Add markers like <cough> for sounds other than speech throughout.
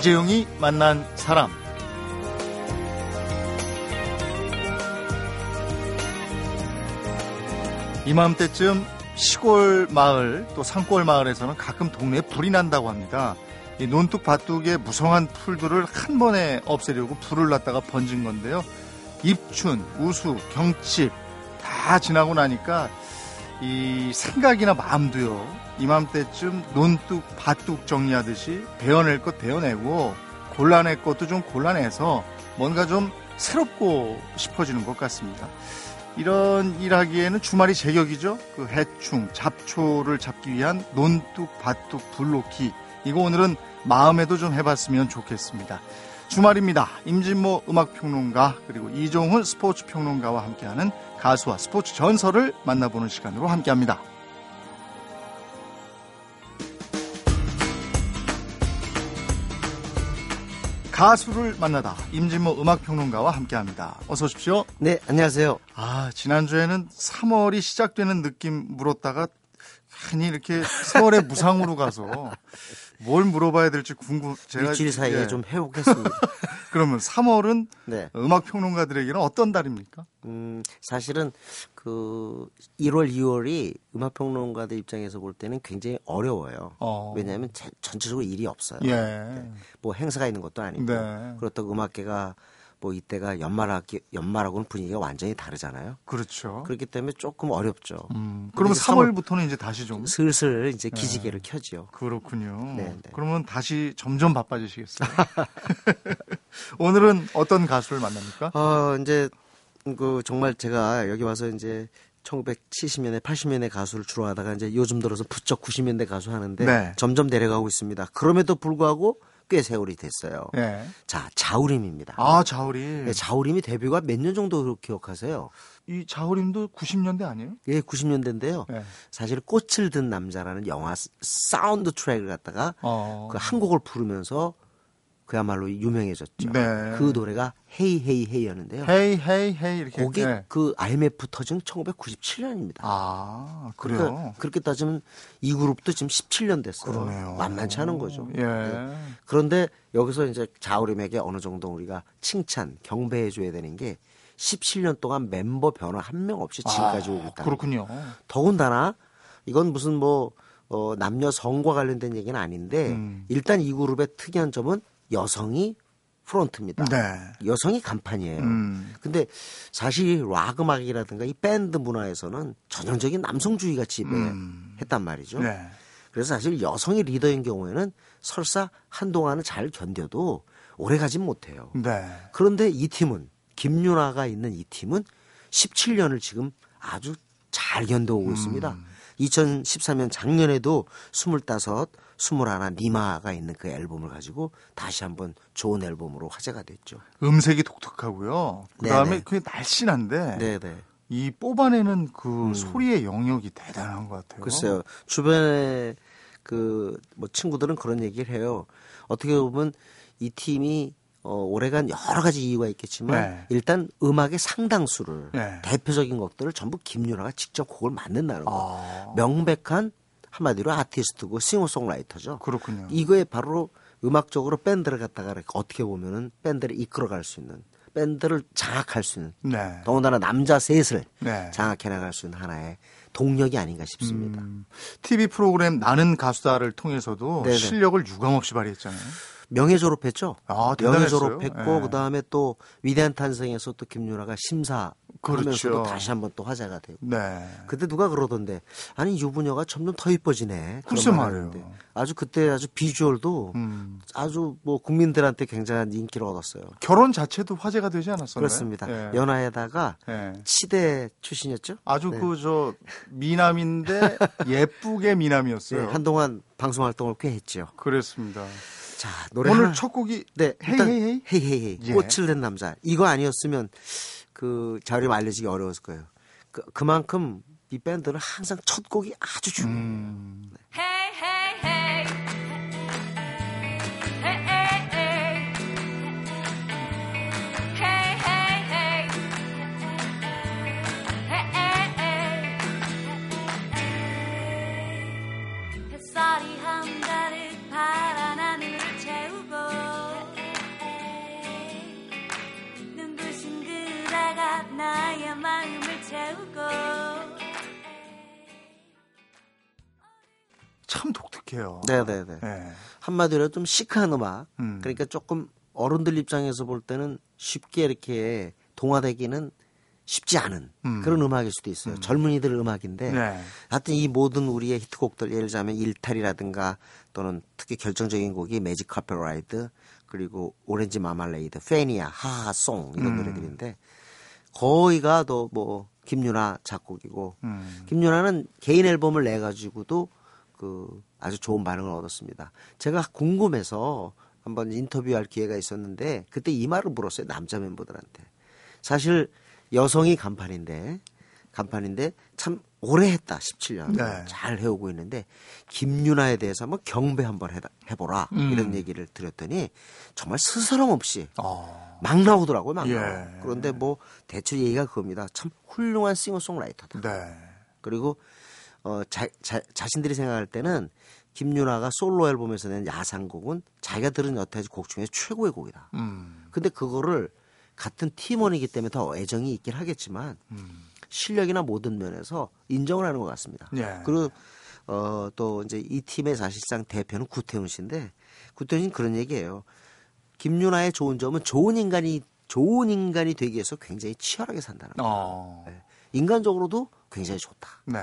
이재용이 만난 사람 이맘때쯤 시골 마을 또 산골 마을에서는 가끔 동네에 불이 난다고 합니다. 이 논뚝 밭둑의 무성한 풀들을 한 번에 없애려고 불을 놨다가 번진 건데요. 입춘, 우수, 경칩 다 지나고 나니까 이 생각이나 마음도요. 이맘때쯤 논뚝, 밭둑 정리하듯이 베어낼 것 베어내고 골라낼 것도 좀 골라내서 뭔가 좀 새롭고 싶어지는 것 같습니다. 이런 일하기에는 주말이 제격이죠. 그 해충, 잡초를 잡기 위한 논뚝, 밭뚝, 불놓기. 이거 오늘은 마음에도 좀 해봤으면 좋겠습니다. 주말입니다. 임진모 음악평론가 그리고 이종훈 스포츠평론가와 함께하는 가수와 스포츠 전설을 만나보는 시간으로 함께합니다. 가수를 만나다 임진모 음악평론가와 함께합니다. 어서 오십시오. 네, 안녕하세요. 아 지난주에는 3월이 시작되는 느낌 물었다가 괜히 이렇게 세월의 무상으로 가서 뭘 물어봐야 될지 궁금. 제가 일주일 사이에 예. 좀 회복했습니다. <laughs> 그러면 3월은 네. 음악 평론가들에게는 어떤 달입니까? 음, 사실은 그 1월, 2월이 음악 평론가들 입장에서 볼 때는 굉장히 어려워요. 어. 왜냐하면 전체적으로 일이 없어요. 예. 네. 뭐 행사가 있는 것도 아니고 네. 그렇다고 음악계가 뭐 이때가 연말하기 연말하고는 분위기가 완전히 다르잖아요. 그렇죠. 그렇기 때문에 조금 어렵죠. 음, 그러면 3월부터는 이제 다시 좀 슬슬 이제 네. 기지개를 네. 켜죠. 그렇군요. 네, 네. 그러면 다시 점점 바빠지시겠어요. <laughs> 오늘은 어떤 가수를 만납니까? 어, 이제 그 정말 제가 여기 와서 이제 1970년대, 80년대 가수를 주로 하다가 이제 요즘 들어서 부쩍 90년대 가수 하는데 네. 점점 내려가고 있습니다. 그럼에도 불구하고 꽤 세월이 됐어요. 네. 자, 자우림입니다. 아, 자우림. 네, 자우림이 데뷔가 몇 년 정도 기억하세요? 이 자우림도 90년대 아니에요? 예, 90년대인데요. 네. 사실 꽃을 든 남자라는 영화 사운드 트랙을 갖다가 어. 그 한 곡을 부르면서 그야말로 유명해졌죠. 네. 그 노래가 Hey Hey Hey였는데요. Hey Hey Hey 이렇게 곡이 네. 그 IMF 터진 1997년입니다. 아 그래요? 그러니까 그렇게 따지면 이 그룹도 지금 17년 됐어요. 그러네요. 만만치 않은 거죠. 예. 네. 그런데 여기서 이제 자우림에게 어느 정도 우리가 칭찬 경배해 줘야 되는 게 17년 동안 멤버 변화 한 명 없이 지금까지 아, 오고 있다. 그렇군요. 더군다나 이건 무슨 뭐 어, 남녀 성과 관련된 얘기는 아닌데 음. 일단 이 그룹의 특이한 점은 여성이 프론트입니다. 네. 여성이 간판이에요. 음. 근데 사실 락 음악이라든가 이 밴드 문화에서는 전형적인 남성주의가 지배했단 음. 말이죠. 네. 그래서 사실 여성이 리더인 경우에는 설사 한동안은 잘 견뎌도 오래 가진 못해요. 네. 그런데 이 팀은 김윤아가 있는 이 팀은 17년을 지금 아주 잘 견뎌오고 음. 있습니다. 2013년 작년에도 25, 21 니마가 있는 그 앨범을 가지고 다시 한번 좋은 앨범으로 화제가 됐죠. 음색이 독특하고요. 그다음에 그게 날씬한데 네네. 이 뽑아내는 그 음. 소리의 영역이 대단한 것 같아요. 글쎄요. 주변에 그 뭐 친구들은 그런 얘기를 해요. 어떻게 보면 이 팀이 어, 오래간 여러 가지 이유가 있겠지만 네. 일단 음악의 상당수를 네. 대표적인 것들을 전부 김윤아가 직접 곡을 만든다는 거. 아. 명백한 한마디로 아티스트고 싱어송라이터죠. 그렇군요. 이거에 바로 음악적으로 밴드를 갖다가 어떻게 보면은 밴드를 이끌어갈 수 있는 밴드를 장악할 수 있는 네. 더군다나 남자 셋을 네. 장악해 나갈 수 있는 하나의 동력이 아닌가 싶습니다. 음, TV 프로그램 나는 가수다를 통해서도 네네. 실력을 유감없이 발휘했잖아요. 명예 졸업했죠. 아, 명예 졸업했고 네. 그다음에 또 위대한 탄생에서 또 김윤아가 심사 그렇죠. 하면서도 다시 한번 또 화제가 되고. 네. 그때 누가 그러던데 아니 유부녀가 점점 더 이뻐지네. 글쎄 말이에요. 아주 그때 아주 비주얼도 음. 아주 뭐 국민들한테 굉장한 인기를 얻었어요. 결혼 자체도 화제가 되지 않았었나요? 그렇습니다. 네. 연하에다가 네. 치대 출신이었죠. 아주 네. 그저 미남인데 <laughs> 예쁘게 미남이었어요. 네, 한동안 방송 활동을 꽤 했죠. 그렇습니다. 자, 노래 오늘 하나. 첫 곡이 네, 헤이헤이헤이 헤이헤이 예. 꽃을 낸 남자. 이거 아니었으면 그 자료를 알려지기 어려웠을 거예요. 그, 그만큼 이 밴드는 항상 첫 곡이 아주 중요해요. 음. 네. 햇살이 네네네. 네. 한마디로 좀 시크한 음악. 음. 그러니까 조금 어른들 입장에서 볼 때는 쉽게 이렇게 동화되기는 쉽지 않은 음. 그런 음악일 수도 있어요. 음. 젊은이들 음악인데 네. 하여튼 이 모든 우리의 히트곡들 예를 들자면 일탈이라든가 또는 특히 결정적인 곡이 Magic Carpet Ride 그리고 Orange Marmalade, 팬이야, 하하송 이런 음. 노래들인데 거의가 또 뭐 김윤아 작곡이고 음. 김윤아는 개인 앨범을 내 가지고도 그 아주 좋은 반응을 얻었습니다. 제가 궁금해서 한번 인터뷰할 기회가 있었는데 그때 이 말을 물었어요 남자 멤버들한테. 사실 여성이 간판인데 간판인데 참 오래 했다 17년 네. 잘 해오고 있는데 김유나에 대해서 한번 경배 한번 해, 해보라 음. 이런 얘기를 드렸더니 정말 스스럼 없이 어. 막 나오더라고요 막 예. 나오. 그런데 뭐 대충 얘기가 그겁니다 참 훌륭한 싱어송라이터다 네. 그리고 어, 자, 자, 자신들이 생각할 때는 김유나가 솔로 앨범에서 낸 야상곡은 자기가 들은 여태까지 곡 중에 최고의 곡이다 음. 근데 그거를 같은 팀원이기 때문에 더 애정이 있긴 하겠지만 음. 실력이나 모든 면에서 인정을 하는 것 같습니다. 예. 그리고 어, 또 이제 이 팀의 사실상 대표는 구태훈 씨인데 구태훈 씨는 그런 얘기예요. 김윤아의 좋은 점은 좋은 인간이 좋은 인간이 되기 위해서 굉장히 치열하게 산다는 거예요. 어. 네. 인간적으로도 굉장히 좋다. 네.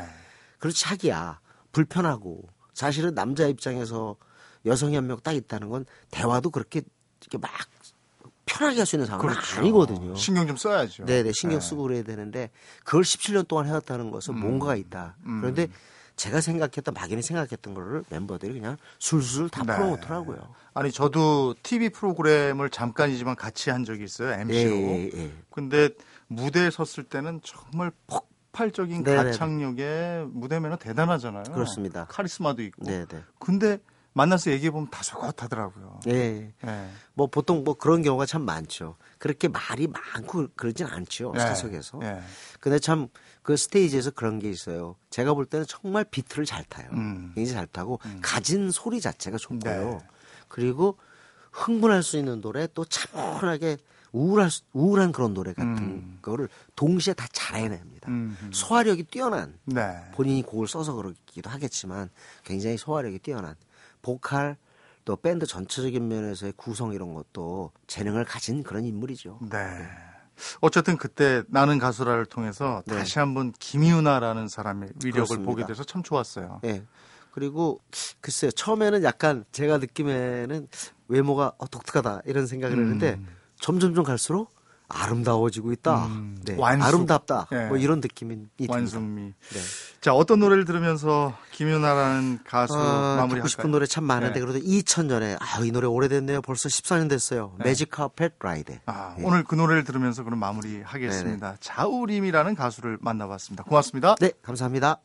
그리고 자기야 불편하고 사실은 남자 입장에서 여성이 한 명 딱 있다는 건 대화도 그렇게 이렇게 막 편하게 할 수 있는 상황은 그렇죠. 아니거든요. 신경 좀 써야죠. 네네, 신경 네. 쓰고 그래야 되는데 그걸 17년 동안 해왔다는 것은 음. 뭔가가 있다. 음. 그런데 제가 생각했던 막연히 생각했던 거를 멤버들이 그냥 술술 다 네. 풀어놓더라고요. 아니 저도 TV 프로그램을 잠깐이지만 같이 한 적이 있어요 MC로. 예, 예, 예. 근데 무대에 섰을 때는 정말 폭 발적인 네네네. 가창력에 무대면은 대단하잖아요. 그렇습니다. 카리스마도 있고. 네네. 근데 만나서 얘기해 보면 다소곳하더라고요. 네. 네. 뭐 보통 뭐 그런 경우가 참 많죠. 그렇게 말이 많고 그러진 않죠 네. 사석에서. 네. 근데 참 그 스테이지에서 그런 게 있어요. 제가 볼 때는 정말 비트를 잘 타요. 음. 굉장히 잘 타고 음. 가진 소리 자체가 좋고요. 네. 그리고 흥분할 수 있는 노래 또 차분하게 우울할 수, 우울한 그런 노래 같은 음. 거를 동시에 다 잘해냅니다. 음. 소화력이 뛰어난 네. 본인이 곡을 써서 그러기도 하겠지만 굉장히 소화력이 뛰어난 보컬 또 밴드 전체적인 면에서의 구성 이런 것도 재능을 가진 그런 인물이죠. 네. 네. 어쨌든 그때 나는 가수라를 통해서 네. 다시 한번 김유나라는 사람의 위력을 그렇습니다. 보게 돼서 참 좋았어요. 네. 그리고 글쎄요 처음에는 약간 제가 느낌에는 외모가 어, 독특하다 이런 생각을 음. 했는데 점점점 갈수록 아름다워지고 있다. 음, 네. 아름답다. 네. 뭐 이런 느낌이 완숙미. 네. 자 어떤 노래를 들으면서 김윤아라는 가수 아, 마무리 듣고 싶은 노래 참 많은데 네. 그래도 2000년에 아이 노래 오래됐네요. 벌써 14년 됐어요. 네. 매직 카펫 라이드. 아, 네. 오늘 그 노래를 들으면서 그럼 마무리하겠습니다. 네, 자우림이라는 가수를 만나봤습니다. 고맙습니다. 네, 감사합니다.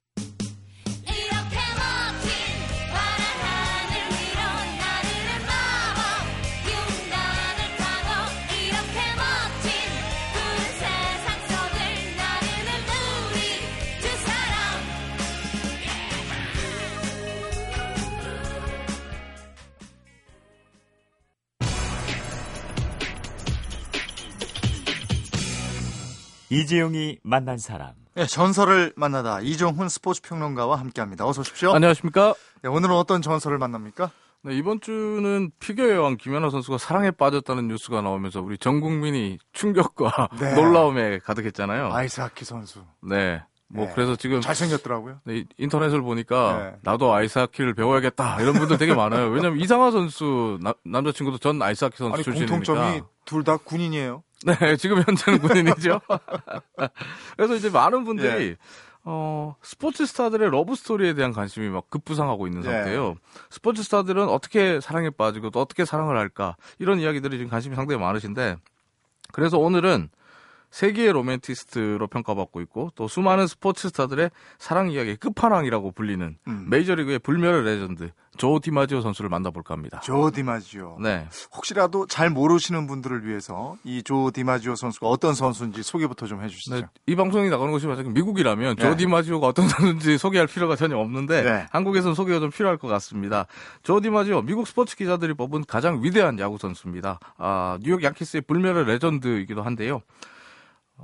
이재용이 만난 사람. 네, 전설을 만나다 이종훈 스포츠 평론가와 함께합니다. 어서 오십시오. 안녕하십니까? 네, 오늘은 어떤 전설을 만납니까? 네, 이번 주는 피겨의 왕 김연아 선수가 사랑에 빠졌다는 뉴스가 나오면서 우리 전 국민이 충격과 <laughs> 네. 놀라움에 가득했잖아요. 아이스하키 선수. 네. 뭐 네. 그래서 지금 잘생겼더라고요. 네, 인터넷을 보니까 네. 나도 아이스하키를 배워야겠다 이런 분들 되게 많아요. 왜냐면 이상화 선수 나, 남자친구도 전 아이스하키 선수 아니, 출신이니까. 공통점이 둘 다 군인이에요. 네, 지금 현재는 군인이죠. <laughs> 그래서 이제 많은 분들이 예. 어, 스포츠 스타들의 러브 스토리에 대한 관심이 막 급부상하고 있는 예. 상태예요. 스포츠 스타들은 어떻게 사랑에 빠지고 또 어떻게 사랑을 할까 이런 이야기들이 지금 관심이 상당히 많으신데 그래서 오늘은 세계의 로맨티스트로 평가받고 있고 또 수많은 스포츠 스타들의 사랑 이야기의 끝판왕이라고 불리는 음. 메이저리그의 불멸의 레전드 조 디마지오 선수를 만나볼까 합니다. 조 디마지오. 네. 혹시라도 잘 모르시는 분들을 위해서 이 조 디마지오 선수가 어떤 선수인지 소개부터 좀 해주시죠. 네. 이 방송이 나가는 곳이 만약 미국이라면 네. 조 디마지오가 어떤 선수인지 소개할 필요가 전혀 없는데 네. 한국에서는 소개가 좀 필요할 것 같습니다. 조 디마지오 미국 스포츠 기자들이 뽑은 가장 위대한 야구 선수입니다. 아, 뉴욕 양키스의 불멸의 레전드이기도 한데요.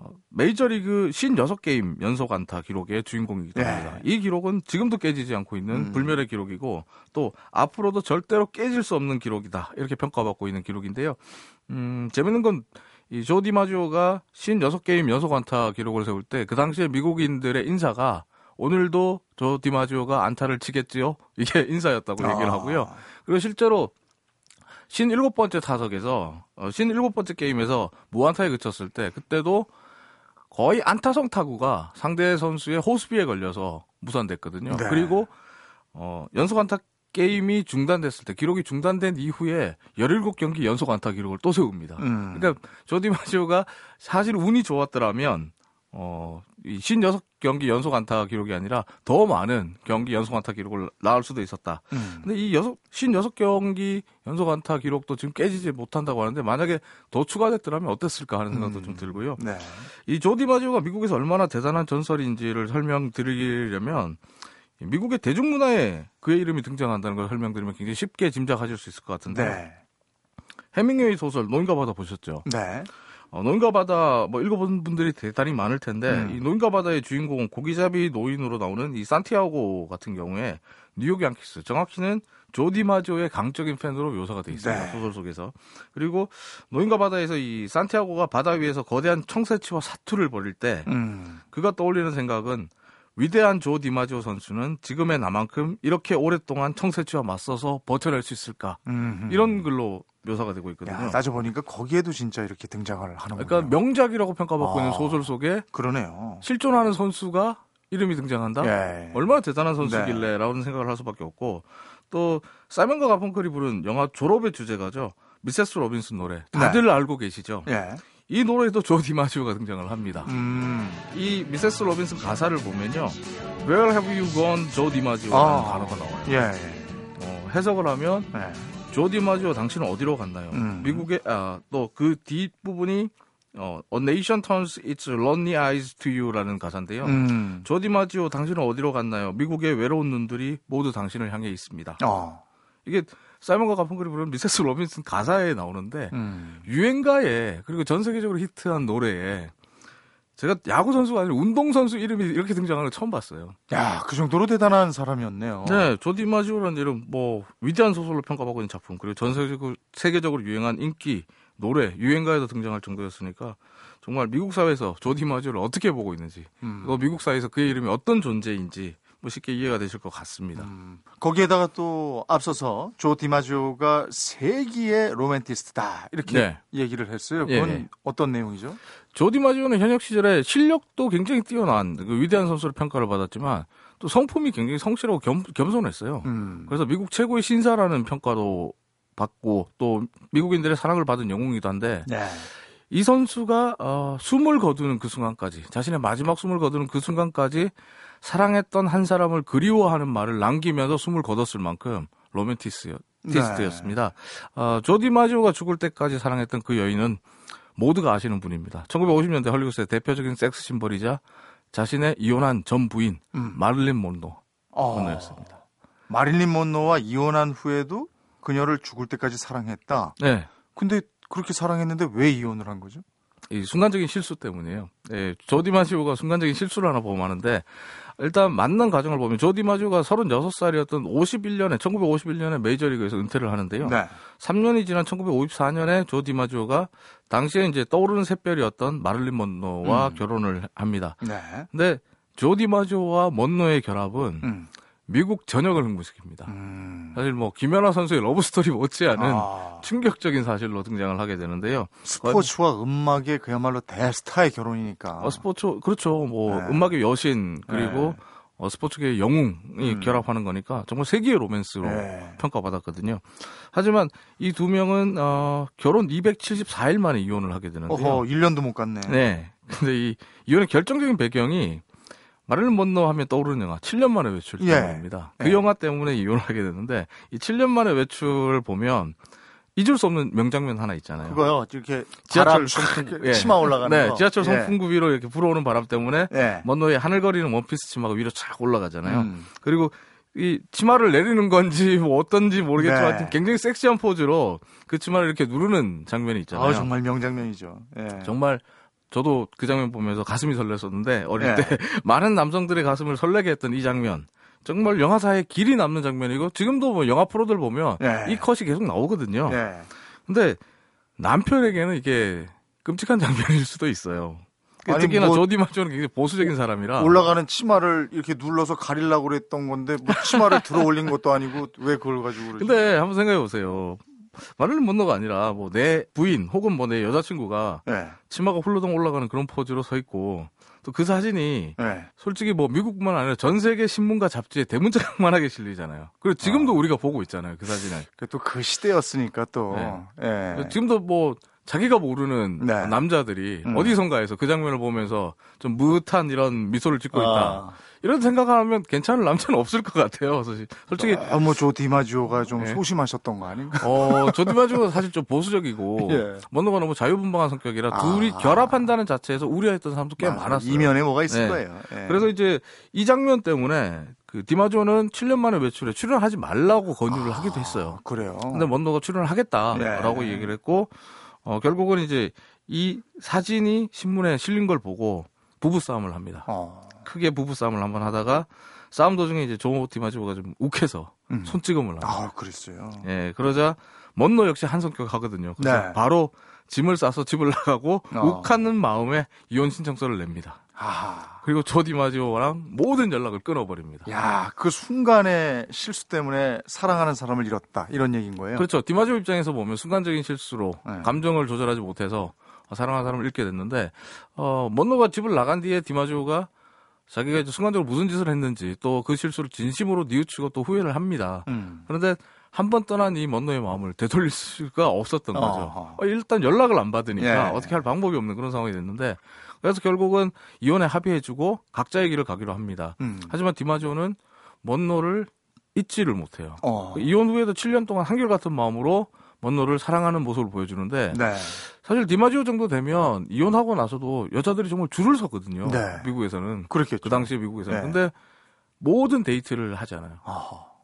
어, 메이저리그 56게임 연속 안타 기록의 주인공이기도 네. 합니다. 이 기록은 지금도 깨지지 않고 있는 음. 불멸의 기록이고 또 앞으로도 절대로 깨질 수 없는 기록이다. 이렇게 평가받고 있는 기록인데요. 음, 재밌는 건 이 조디 마지오가 56게임 연속 안타 기록을 세울 때 그 당시에 미국인들의 인사가 오늘도 조 디마지오가 안타를 치겠지요? 이게 <laughs> 인사였다고 아. 얘기를 하고요. 그리고 실제로 57번째 타석에서 어, 57번째 게임에서 무안타에 그쳤을 때 그때도 거의 안타성 타구가 상대 선수의 호수비에 걸려서 무산됐거든요. 네. 그리고 어, 연속 안타 게임이 중단됐을 때 기록이 중단된 이후에 17경기 연속 안타 기록을 또 세웁니다. 음. 그러니까 조디 마지오가 사실 운이 좋았더라면 어, 이 56경기 연속 안타 기록이 아니라 더 많은 경기 연속 안타 기록을 낳을 수도 있었다. 음. 근데 이 여섯, 56경기 연속 안타 기록도 지금 깨지지 못한다고 하는데 만약에 더 추가됐더라면 어땠을까 하는 생각도 음. 좀 들고요. 네. 이 조디 마지오가 미국에서 얼마나 대단한 전설인지를 설명드리려면 미국의 대중문화에 그의 이름이 등장한다는 걸 설명드리면 굉장히 쉽게 짐작하실 수 있을 것 같은데 네. 해밍웨이 소설 노인가 바다 보셨죠? 네. 어, 노인과 바다 뭐 읽어본 분들이 대단히 많을 텐데 음. 이 노인과 바다의 주인공은 고기잡이 노인으로 나오는 이 산티아고 같은 경우에 뉴욕 양키스 정확히는 조디 마조의 강적인 팬으로 묘사가 돼 있습니다 네. 소설 속에서 그리고 노인과 바다에서 이 산티아고가 바다 위에서 거대한 청새치와 사투를 벌일 때 음. 그가 떠올리는 생각은 위대한 조 디마지오 선수는 지금의 나만큼 이렇게 오랫동안 청새치와 맞서서 버텨낼 수 있을까 음흠. 이런 글로 묘사가 되고 있거든요. 야, 따져 보니까 거기에도 진짜 이렇게 등장을 하는 거예요. 그러니까 명작이라고 평가받고 아, 있는 소설 속에 그러네요. 실존하는 선수가 이름이 등장한다? 예. 얼마나 대단한 선수길래라는 네. 생각을 할 수밖에 없고 또 사이먼과 가펑클이 부른 영화 졸업의 주제가죠. Mrs. Robinson 노래 다들 네. 알고 계시죠? 예. 이 노래도 조 디마지오가 등장을 합니다. 음. 이 Mrs. Robinson 가사를 보면요. Where have you gone, Joe DiMaggio라는 아. 단어가 나와요. 예. 예. 어, 해석을 하면 예. 조 디마지오 당신은 어디로 갔나요? 음. 미국의 아, 또 그 뒷부분이 어, A Nation Turns Its Lonely Eyes to You라는 가사인데요. 음. 조 디마지오 당신은 어디로 갔나요? 미국의 외로운 눈들이 모두 당신을 향해 있습니다. 어. 이게 사이먼과 가펑클이 부르는 Mrs. Robinson 가사에 나오는데 음. 유행가에 그리고 전 세계적으로 히트한 노래에 제가 야구 선수가 아니라 운동 선수 이름이 이렇게 등장하는 걸 처음 봤어요. 야, 그 정도로 대단한 사람이었네요. 네, 조 디마지오라는 이름 뭐 위대한 소설로 평가받고 있는 작품 그리고 전 세계적으로, 세계적으로 유행한 인기 노래 유행가에도 등장할 정도였으니까 정말 미국 사회에서 조 디마지오를 어떻게 보고 있는지, 음. 또 미국 사회에서 그의 이름이 어떤 존재인지 뭐 쉽게 이해가 되실 것 같습니다. 음, 거기에다가 또 앞서서 조 디마지오가 세기의 로맨티스트다 이렇게 네. 얘기를 했어요. 그건 예. 어떤 내용이죠? 조 디마지오는 현역 시절에 실력도 굉장히 뛰어난 그 위대한 선수로 평가를 받았지만 또 성품이 굉장히 성실하고 겸, 겸손했어요. 음. 그래서 미국 최고의 신사라는 평가도 받고 또 미국인들의 사랑을 받은 영웅이기도 한데 네. 이 선수가 어, 숨을 거두는 그 순간까지 자신의 마지막 숨을 거두는 그 순간까지 사랑했던 한 사람을 그리워하는 말을 남기면서 숨을 거뒀을 만큼 로맨티스트였습니다. 네. 어, 조디 마지오가 죽을 때까지 사랑했던 그 여인은 모두가 아시는 분입니다. 1950년대 헐리우드의 대표적인 섹스 심벌이자 자신의 이혼한 전 부인 음. 마릴린 몬로 몬로였습니다. 어, 마릴린 몬로와 이혼한 후에도 그녀를 죽을 때까지 사랑했다. 네. 근데 그렇게 사랑했는데 왜 이혼을 한 거죠? 이 순간적인 실수 때문이에요. 예, 조 디마지오가 순간적인 실수를 하나 보면 하는데 일단 만난 과정을 보면 조 디마지오가 36살이었던 51년에 1951년에 메이저리그에서 은퇴를 하는데요. 네. 3년이 지난 1954년에 조 디마지오가 당시에 이제 떠오르는 샛별이었던 마릴린 먼로와 음. 결혼을 합니다. 네. 근데 조 디마지오와 먼로의 결합은 음. 미국 전역을 흥분시킵니다. 음. 사실 뭐 김연아 선수의 러브 스토리 못지않은 아. 충격적인 사실로 등장을 하게 되는데요. 스포츠와 음악의 그야말로 대스타의 결혼이니까. 어, 스포츠 그렇죠. 뭐 네. 음악의 여신 그리고 네. 어, 스포츠계의 영웅이 음. 결합하는 거니까 정말 세계의 로맨스로 네. 평가받았거든요. 하지만 이 두 명은 어, 결혼 274일 만에 이혼을 하게 되는데요. 어허, 1년도 못 갔네. 네. 근데 이 이혼의 결정적인 배경이 마를린 먼로 하면 떠오르는 영화 7년 만에 외출 예. 영화입니다. 그 예. 영화 때문에 이혼을 하게 되는데 이 7년 만에 외출을 보면 잊을 수 없는 명장면 하나 있잖아요. 그거요. 이렇게 지하철 송풍 예. 치마 올라가는 네, 거. 지하철 예. 송풍구 위로 이렇게 불어오는 바람 때문에 예. 먼로의 하늘거리는 원피스 치마가 위로 쫙 올라가잖아요. 음. 그리고 이 치마를 내리는 건지 뭐 어떤지 모르겠지만 네. 굉장히 섹시한 포즈로 그 치마를 이렇게 누르는 장면이 있잖아요. 아, 정말 명장면이죠. 예. 정말 저도 그 장면 보면서 가슴이 설렜었는데 어릴 네. 때 <laughs> 많은 남성들의 가슴을 설레게 했던 이 장면. 정말 영화사에 길이 남는 장면이고 지금도 뭐 영화 프로들 보면 네. 이 컷이 계속 나오거든요. 네. 근데 남편에게는 이게 끔찍한 <laughs> 장면일 수도 있어요. 아니, 특히나 뭐 조디 마조는 굉장히 보수적인 사람이라 올라가는 치마를 이렇게 눌러서 가리려고 그랬던 건데 뭐 치마를 들어 올린 것도 아니고 왜 그걸 가지고 그러지? 근데 한번 생각해 보세요. 말을 못너가 아니라 뭐 내 부인 혹은 뭐 내 여자친구가 네. 치마가 훌러덩 올라가는 그런 포즈로 서 있고 또 그 사진이 네. 솔직히 뭐 미국뿐만 아니라 전 세계 신문과 잡지에 대문짝만하게 실리잖아요. 그리고 지금도 아. 우리가 보고 있잖아요. 그 사진을. 또 그 시대였으니까 또. 네. 네. 지금도 뭐 자기가 모르는 네. 남자들이 음. 어디선가에서 그 장면을 보면서 좀 무릇한 이런 미소를 짓고 있다. 아. 이런 생각하면 괜찮은 남자는 없을 것 같아요. 솔직히 아, 뭐조 디마지오가 좀 네. 소심하셨던 거 아닌가? 어, 조 디마지오가 사실 좀 보수적이고 <laughs> 예. 먼노가 너무 자유분방한 성격이라 아. 둘이 결합한다는 자체에서 우려했던 사람도 꽤 맞아. 많았어요. 이면에 뭐가 있을 네. 거예요. 예. 그래서 이제 이 장면 때문에 그 디마지오는 7년 만에 매출에 출연하지 말라고 권유를 아. 하기도 했어요. 그래요. 근데 먼노가 출연을 하겠다라고 예. 얘기를 했고 어, 결국은 이제 이 사진이 신문에 실린 걸 보고 부부 싸움을 합니다. 어. 크게 부부 싸움을 한번 하다가 싸움 도중에 이제 조 디마지오가 좀 욱해서 음. 손찌검을 합니다. 아, 그랬어요. 예, 그러자 먼노 역시 한 성격 하거든요. 그래서 네. 바로 짐을 싸서 집을 나가고 어. 욱하는 마음에 이혼 신청서를 냅니다. 아. 그리고 조 디 마지오랑 모든 연락을 끊어버립니다. 야, 그 순간의 실수 때문에 사랑하는 사람을 잃었다. 이런 얘기인 거예요. 그렇죠. 디마지오 입장에서 보면 순간적인 실수로 네. 감정을 조절하지 못해서 사랑하는 사람을 잃게 됐는데, 어, 먼노가 집을 나간 뒤에 디마지오가 자기가 이제 순간적으로 무슨 짓을 했는지 또 그 실수를 진심으로 뉘우치고 또 후회를 합니다. 음. 그런데 한번 떠난 이 먼노의 마음을 되돌릴 수가 없었던 거죠. 어, 일단 연락을 안 받으니까 예. 어떻게 할 방법이 없는 그런 상황이 됐는데 그래서 결국은 이혼에 합의해주고 각자의 길을 가기로 합니다. 음. 하지만 디마지오는 먼로를 잊지를 못해요. 어. 이혼 후에도 7년 동안 한결같은 마음으로 먼로를 사랑하는 모습을 보여주는데 네. 사실 디마지오 정도 되면 이혼하고 나서도 여자들이 정말 줄을 섰거든요. 네. 미국에서는 그렇겠죠. 그 당시에 미국에서는. 네. 근데 모든 데이트를 하잖아요.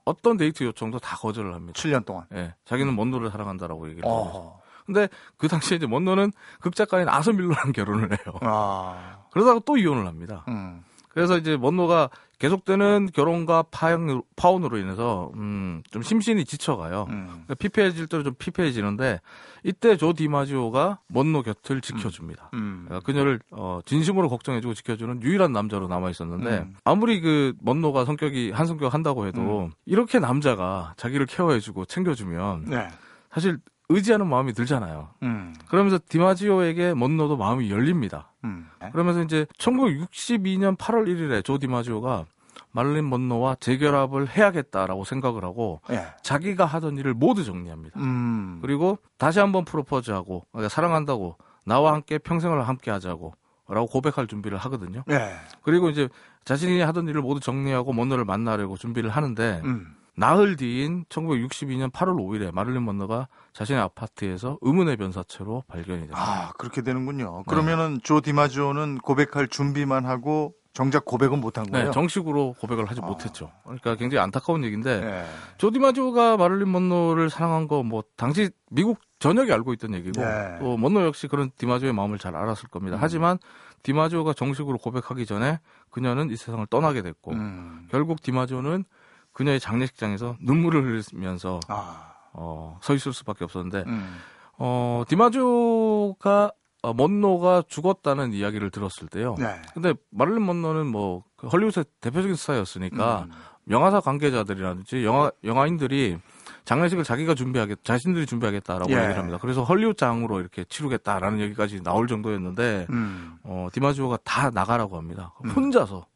어떤 데이트 요청도 다 거절을 합니다. 7년 동안. 예. 자기는 먼로를 사랑한다라고 얘기를 하죠. 근데 그 당시에 이제 먼로는 극작가인 아서 밀러랑 결혼을 해요. 아. 그러다가 또 이혼을 합니다. 음. 그래서 이제 먼노가 계속되는 결혼과 파형, 파혼으로 인해서 음, 좀 심신이 지쳐가요. 음. 그러니까 피폐해질 대로 좀 피폐해지는데 이때 조 디마지오가 먼노 곁을 지켜줍니다. 음. 음. 그러니까 그녀를 어, 진심으로 걱정해주고 지켜주는 유일한 남자로 남아 있었는데 음. 아무리 그 먼노가 성격이 한 성격 한다고 해도 음. 이렇게 남자가 자기를 케어해주고 챙겨주면 네. 사실 의지하는 마음이 들잖아요. 음. 그러면서 디마지오에게 먼노도 마음이 열립니다. 음. 그러면서 이제 1962년 8월 1일에 조 디마지오가 말린 먼노와 재결합을 해야겠다라고 생각을 하고 예. 자기가 하던 일을 모두 정리합니다. 음. 그리고 다시 한번 프로포즈하고 그러니까 사랑한다고 나와 함께 평생을 함께 하자고 라고 고백할 준비를 하거든요. 예. 그리고 이제 자신이 하던 일을 모두 정리하고 먼노를 만나려고 준비를 하는데 음. 나흘 뒤인 1962년 8월 5일에 마를린 먼너가 자신의 아파트에서 의문의 변사체로 발견이 됩니다. 아, 그렇게 되는군요. 네. 그러면은 조 디마지오는 고백할 준비만 하고 정작 고백은 못한 거예요? 네, 정식으로 고백을 하지 아. 못했죠. 그러니까 굉장히 안타까운 얘기인데 네. 조 디마지오가 마를린 먼노를 사랑한 거 뭐 당시 미국 전역이 알고 있던 얘기고 네. 또 먼노 역시 그런 디마지오의 마음을 잘 알았을 겁니다. 음. 하지만 디마지오가 정식으로 고백하기 전에 그녀는 이 세상을 떠나게 됐고 음. 결국 디마지오는 그녀의 장례식장에서 눈물을 흘리면서 아. 어, 서 있을 수밖에 없었는데 음. 어, 디마조가 어, 먼노가 죽었다는 이야기를 들었을 때요. 네. 근데 마를린 먼노는 뭐그 헐리우드의 대표적인 스타였으니까 음. 영화사 관계자들이라든지 영화 영화인들이 장례식을 자기가 준비하겠, 자신들이 준비하겠다라고 예. 얘기를 합니다. 그래서 헐리우드장으로 이렇게 치르겠다라는 얘기까지 나올 정도였는데, 음. 어, 디마지오가 다 나가라고 합니다. 음. 혼자서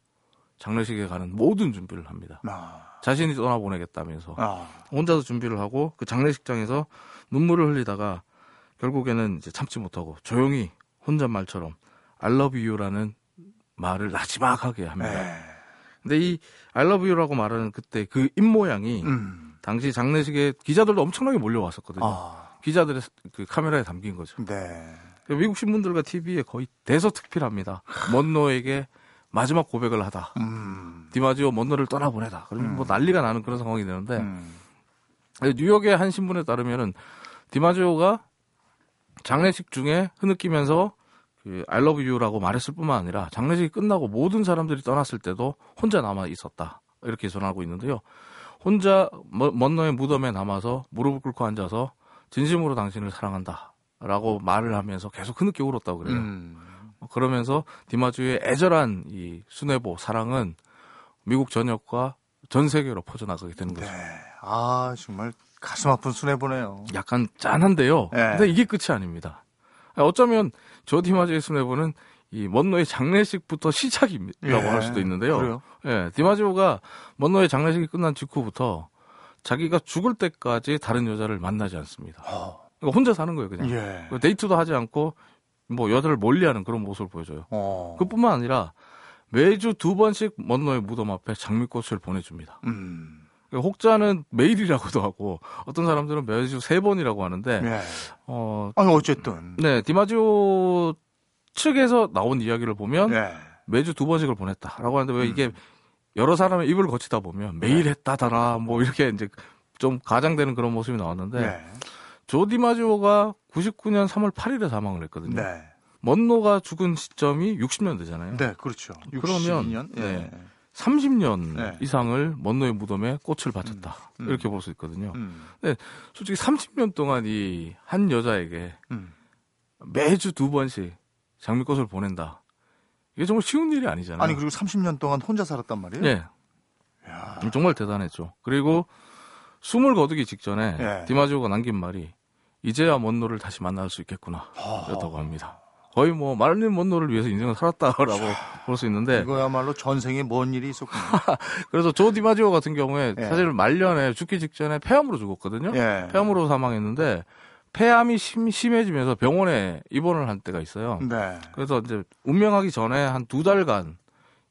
장례식에 가는 모든 준비를 합니다. 아. 자신이 떠나보내겠다면서 아. 혼자서 준비를 하고 그 장례식장에서 눈물을 흘리다가 결국에는 이제 참지 못하고 조용히 혼잣말처럼 I love you라는 말을 나지막하게 합니다. 에이. 네. 근데 이 I love you라고 말하는 그때 그 입모양이 음. 당시 장례식에 기자들도 엄청나게 몰려왔었거든요. 아. 기자들의 그 카메라에 담긴 거죠. 네. 미국 신문들과 TV에 거의 대서특필합니다. 먼노에게 마지막 고백을 하다. 음. 디마지오 먼노를 떠나보내다. 그러면 음. 뭐 난리가 나는 그런 상황이 되는데 음. 뉴욕의 한 신문에 따르면은 디마지오가 장례식 중에 흐느끼면서 그 I love you라고 말했을 뿐만 아니라 장례식이 끝나고 모든 사람들이 떠났을 때도 혼자 남아 있었다. 이렇게 전하고 있는데요. 혼자 먼 너의 무덤에 남아서 무릎을 꿇고 앉아서 진심으로 당신을 사랑한다. 라고 말을 하면서 계속 흐느끼 울었다고 그래요. 음. 그러면서 디마주의 애절한 이 수뇌보 사랑은 미국 전역과 전 세계로 퍼져나가게 되는 거죠. 네. 아 정말 가슴 아픈 수뇌보네요. 약간 짠한데요. 네. 근데 이게 끝이 아닙니다. 어쩌면 저 디마주의 수뇌보는 이 먼노의 장례식부터 시작이라고 예. 할 수도 있는데요. 그래요? 예, 디마지오가 먼노의 장례식이 끝난 직후부터 자기가 죽을 때까지 다른 여자를 만나지 않습니다. 어. 그러니까 혼자 사는 거예요, 그냥. 예. 데이트도 하지 않고 뭐 여자를 멀리하는 그런 모습을 보여줘요. 어. 그뿐만 아니라 매주 두 번씩 먼노의 무덤 앞에 장미꽃을 보내줍니다. 음. 그러니까 혹자는 매일이라고도 하고 어떤 사람들은 매주 세 번이라고 하는데 예. 어 아니 어쨌든 네 디마지오 측에서 나온 이야기를 보면 예. 매주 두 번씩을 보냈다라고 하는데 왜 이게 음. 여러 사람의 입을 거치다 보면 매일 네. 했다더라 뭐 이렇게 이제 좀 가장되는 그런 모습이 나왔는데 네. 조 디마지오가 99년 3월 8일에 사망을 했거든요. 네. 먼노가 죽은 시점이 60년대잖아요. 네, 그렇죠. 그러면 네. 30년 네. 이상을 먼노의 무덤에 꽃을 바쳤다. 음, 음. 이렇게 볼 수 있거든요. 음. 근데 솔직히 30년 동안 이 한 여자에게 음. 매주 두 번씩 장미꽃을 보낸다. 이게 정말 쉬운 일이 아니잖아요. 아니 그리고 30년 동안 혼자 살았단 말이에요. 네. 야. 정말 대단했죠. 그리고 숨을 거두기 직전에 예. 디마지오가 남긴 말이 이제야 먼노를 다시 만날 수 있겠구나. 였다고 합니다. 거의 뭐 말린 먼노를 위해서 인생을 살았다라고 볼 수 있는데 이거야말로 전생에 뭔 일이 있었군요. <laughs> 그래서 조 디마지오 같은 경우에 예. 사실 말년에 죽기 직전에 폐암으로 죽었거든요. 예. 폐암으로 사망했는데 폐암이 심, 심해지면서 병원에 입원을 한 때가 있어요. 네. 그래서 이제 운명하기 전에 한 두 달간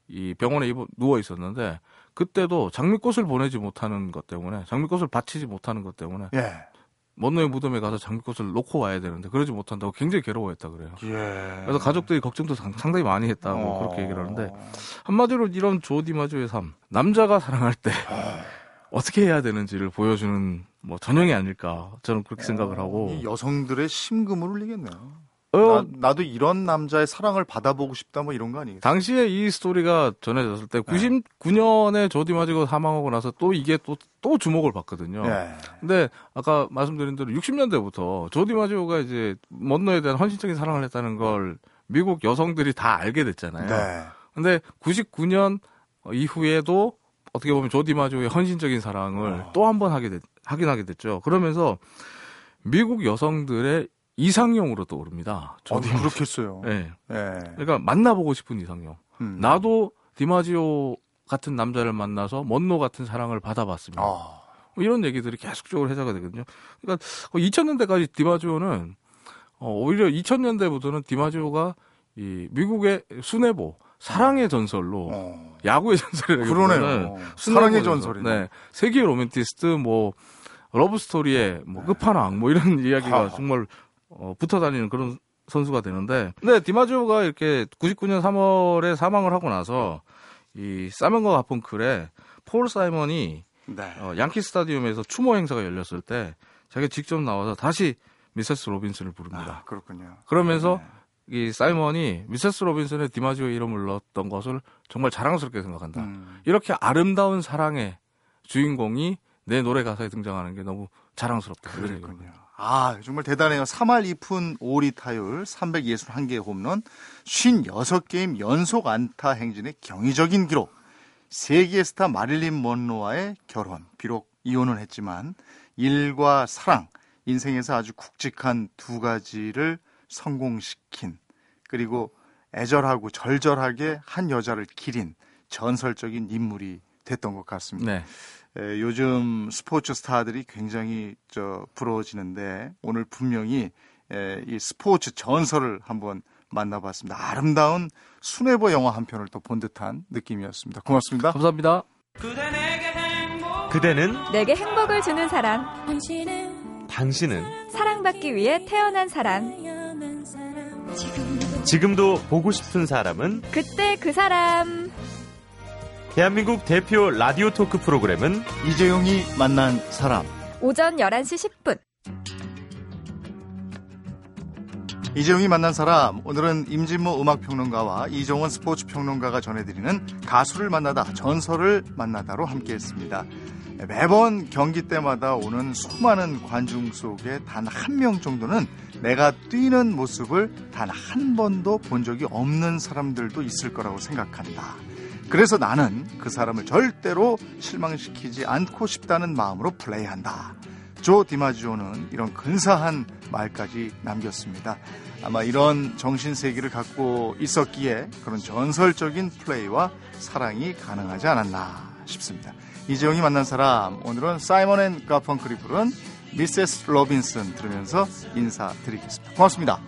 이 병원에 입원, 누워 있었는데 그때도 장미꽃을 보내지 못하는 것 때문에 장미꽃을 바치지 못하는 것 때문에 예. 먼노의 무덤에 가서 장미꽃을 놓고 와야 되는데 그러지 못한다고 굉장히 괴로워했다 그래요. 예. 그래서 가족들이 걱정도 상당히 많이 했다고 어... 그렇게 얘기를 하는데 한마디로 이런 조디마조의 삶 남자가 사랑할 때 어... 어떻게 해야 되는지를 보여주는 뭐 전형이 아닐까 저는 그렇게 생각을 하고 여성들의 심금을 울리겠네요. 어, 나, 도 이런 남자의 사랑을 받아보고 싶다 뭐 이런 거 아니겠어요? 당시에 이 스토리가 전해졌을 때 99년에 조디 마지고 사망하고 나서 또 이게 또, 또 주목을 받거든요. 네. 근데 아까 말씀드린 대로 60년대부터 조디 마지오가 이제 먼노에 대한 헌신적인 사랑을 했다는 걸 미국 여성들이 다 알게 됐잖아요. 네. 근데 99년 이후에도 어떻게 보면 조디 마지오의 헌신적인 사랑을 어. 또한 번 하게 됐, 확인하게 됐죠. 그러면서 미국 여성들의 이상형으로 떠오릅니다. 어, 그렇겠어요. 네. 네. 그러니까 만나보고 싶은 이상형. 음. 나도 디마지오 같은 남자를 만나서 먼로 같은 사랑을 받아봤습니다. 아. 뭐 이런 얘기들이 계속적으로 회자가 되거든요. 그러니까 2000년대까지 디마지오는 어, 오히려 2000년대부터는 디마지오가 이 미국의 순애보 사랑의 전설로 어. 야구의 전설이라고 그러네요. 사랑의 전설이 네. 세계 로맨티스트 뭐 러브 스토리의 뭐 끝판왕 뭐 이런 이야기가 하. 정말 어, 붙어 다니는 그런 선수가 되는데, 근데 디마지오가 이렇게 99년 3월에 사망을 하고 나서 이 사이먼과 가펑클의 폴 사이먼이 네. 어, 양키 스타디움에서 추모 행사가 열렸을 때 자기가 직접 나와서 다시 미세스 로빈슨을 부릅니다. 아, 그렇군요. 그러면서 네. 이 사이먼이 미세스 로빈슨의 디마지오 이름을 넣었던 것을 정말 자랑스럽게 생각한다. 음. 이렇게 아름다운 사랑의 주인공이 내 노래 가사에 등장하는 게 너무 자랑스럽다. 그렇군요. 아, 정말 대단해요. 3할 2푼 5리 타율, 361개 홈런, 56게임 연속 안타 행진의 경이적인 기록. 세계 스타 마릴린 먼로와의 결혼. 비록 이혼은 했지만 일과 사랑, 인생에서 아주 굵직한 두 가지를 성공시킨 그리고 애절하고 절절하게 한 여자를 기린 전설적인 인물이 됐던 것 같습니다. 네. 에, 요즘 스포츠 스타들이 굉장히 저 부러워지는데 오늘 분명히 에, 이 스포츠 전설을 한번 만나봤습니다. 아름다운 수뇌보 영화 한 편을 또 본 듯한 느낌이었습니다. 고맙습니다. 감사합니다. 그대는 내게 행복을 주는 사람. 당신은 사랑받기 위해 태어난 사람. 지금도 보고 싶은 사람은 그때 그 사람. 대한민국 대표 라디오 토크 프로그램은 이재용이 만난 사람. 오전 11시 10분. 이재용이 만난 사람 오늘은 임진모 음악평론가와 이종원 스포츠평론가가 전해드리는 가수를 만나다 전설을 만나다로 함께했습니다. 매번 경기 때마다 오는 수많은 관중 속에 단 한 명 정도는 내가 뛰는 모습을 단 한 번도 본 적이 없는 사람들도 있을 거라고 생각한다. 그래서 나는 그 사람을 절대로 실망시키지 않고 싶다는 마음으로 플레이한다. 조 디마지오는 이런 근사한 말까지 남겼습니다. 아마 이런 정신 세계를 갖고 있었기에 그런 전설적인 플레이와 사랑이 가능하지 않았나 싶습니다. 이재용이 만난 사람 오늘은 사이먼 앤 가펑클이 부른 미세스 로빈슨 들으면서 인사드리겠습니다. 고맙습니다.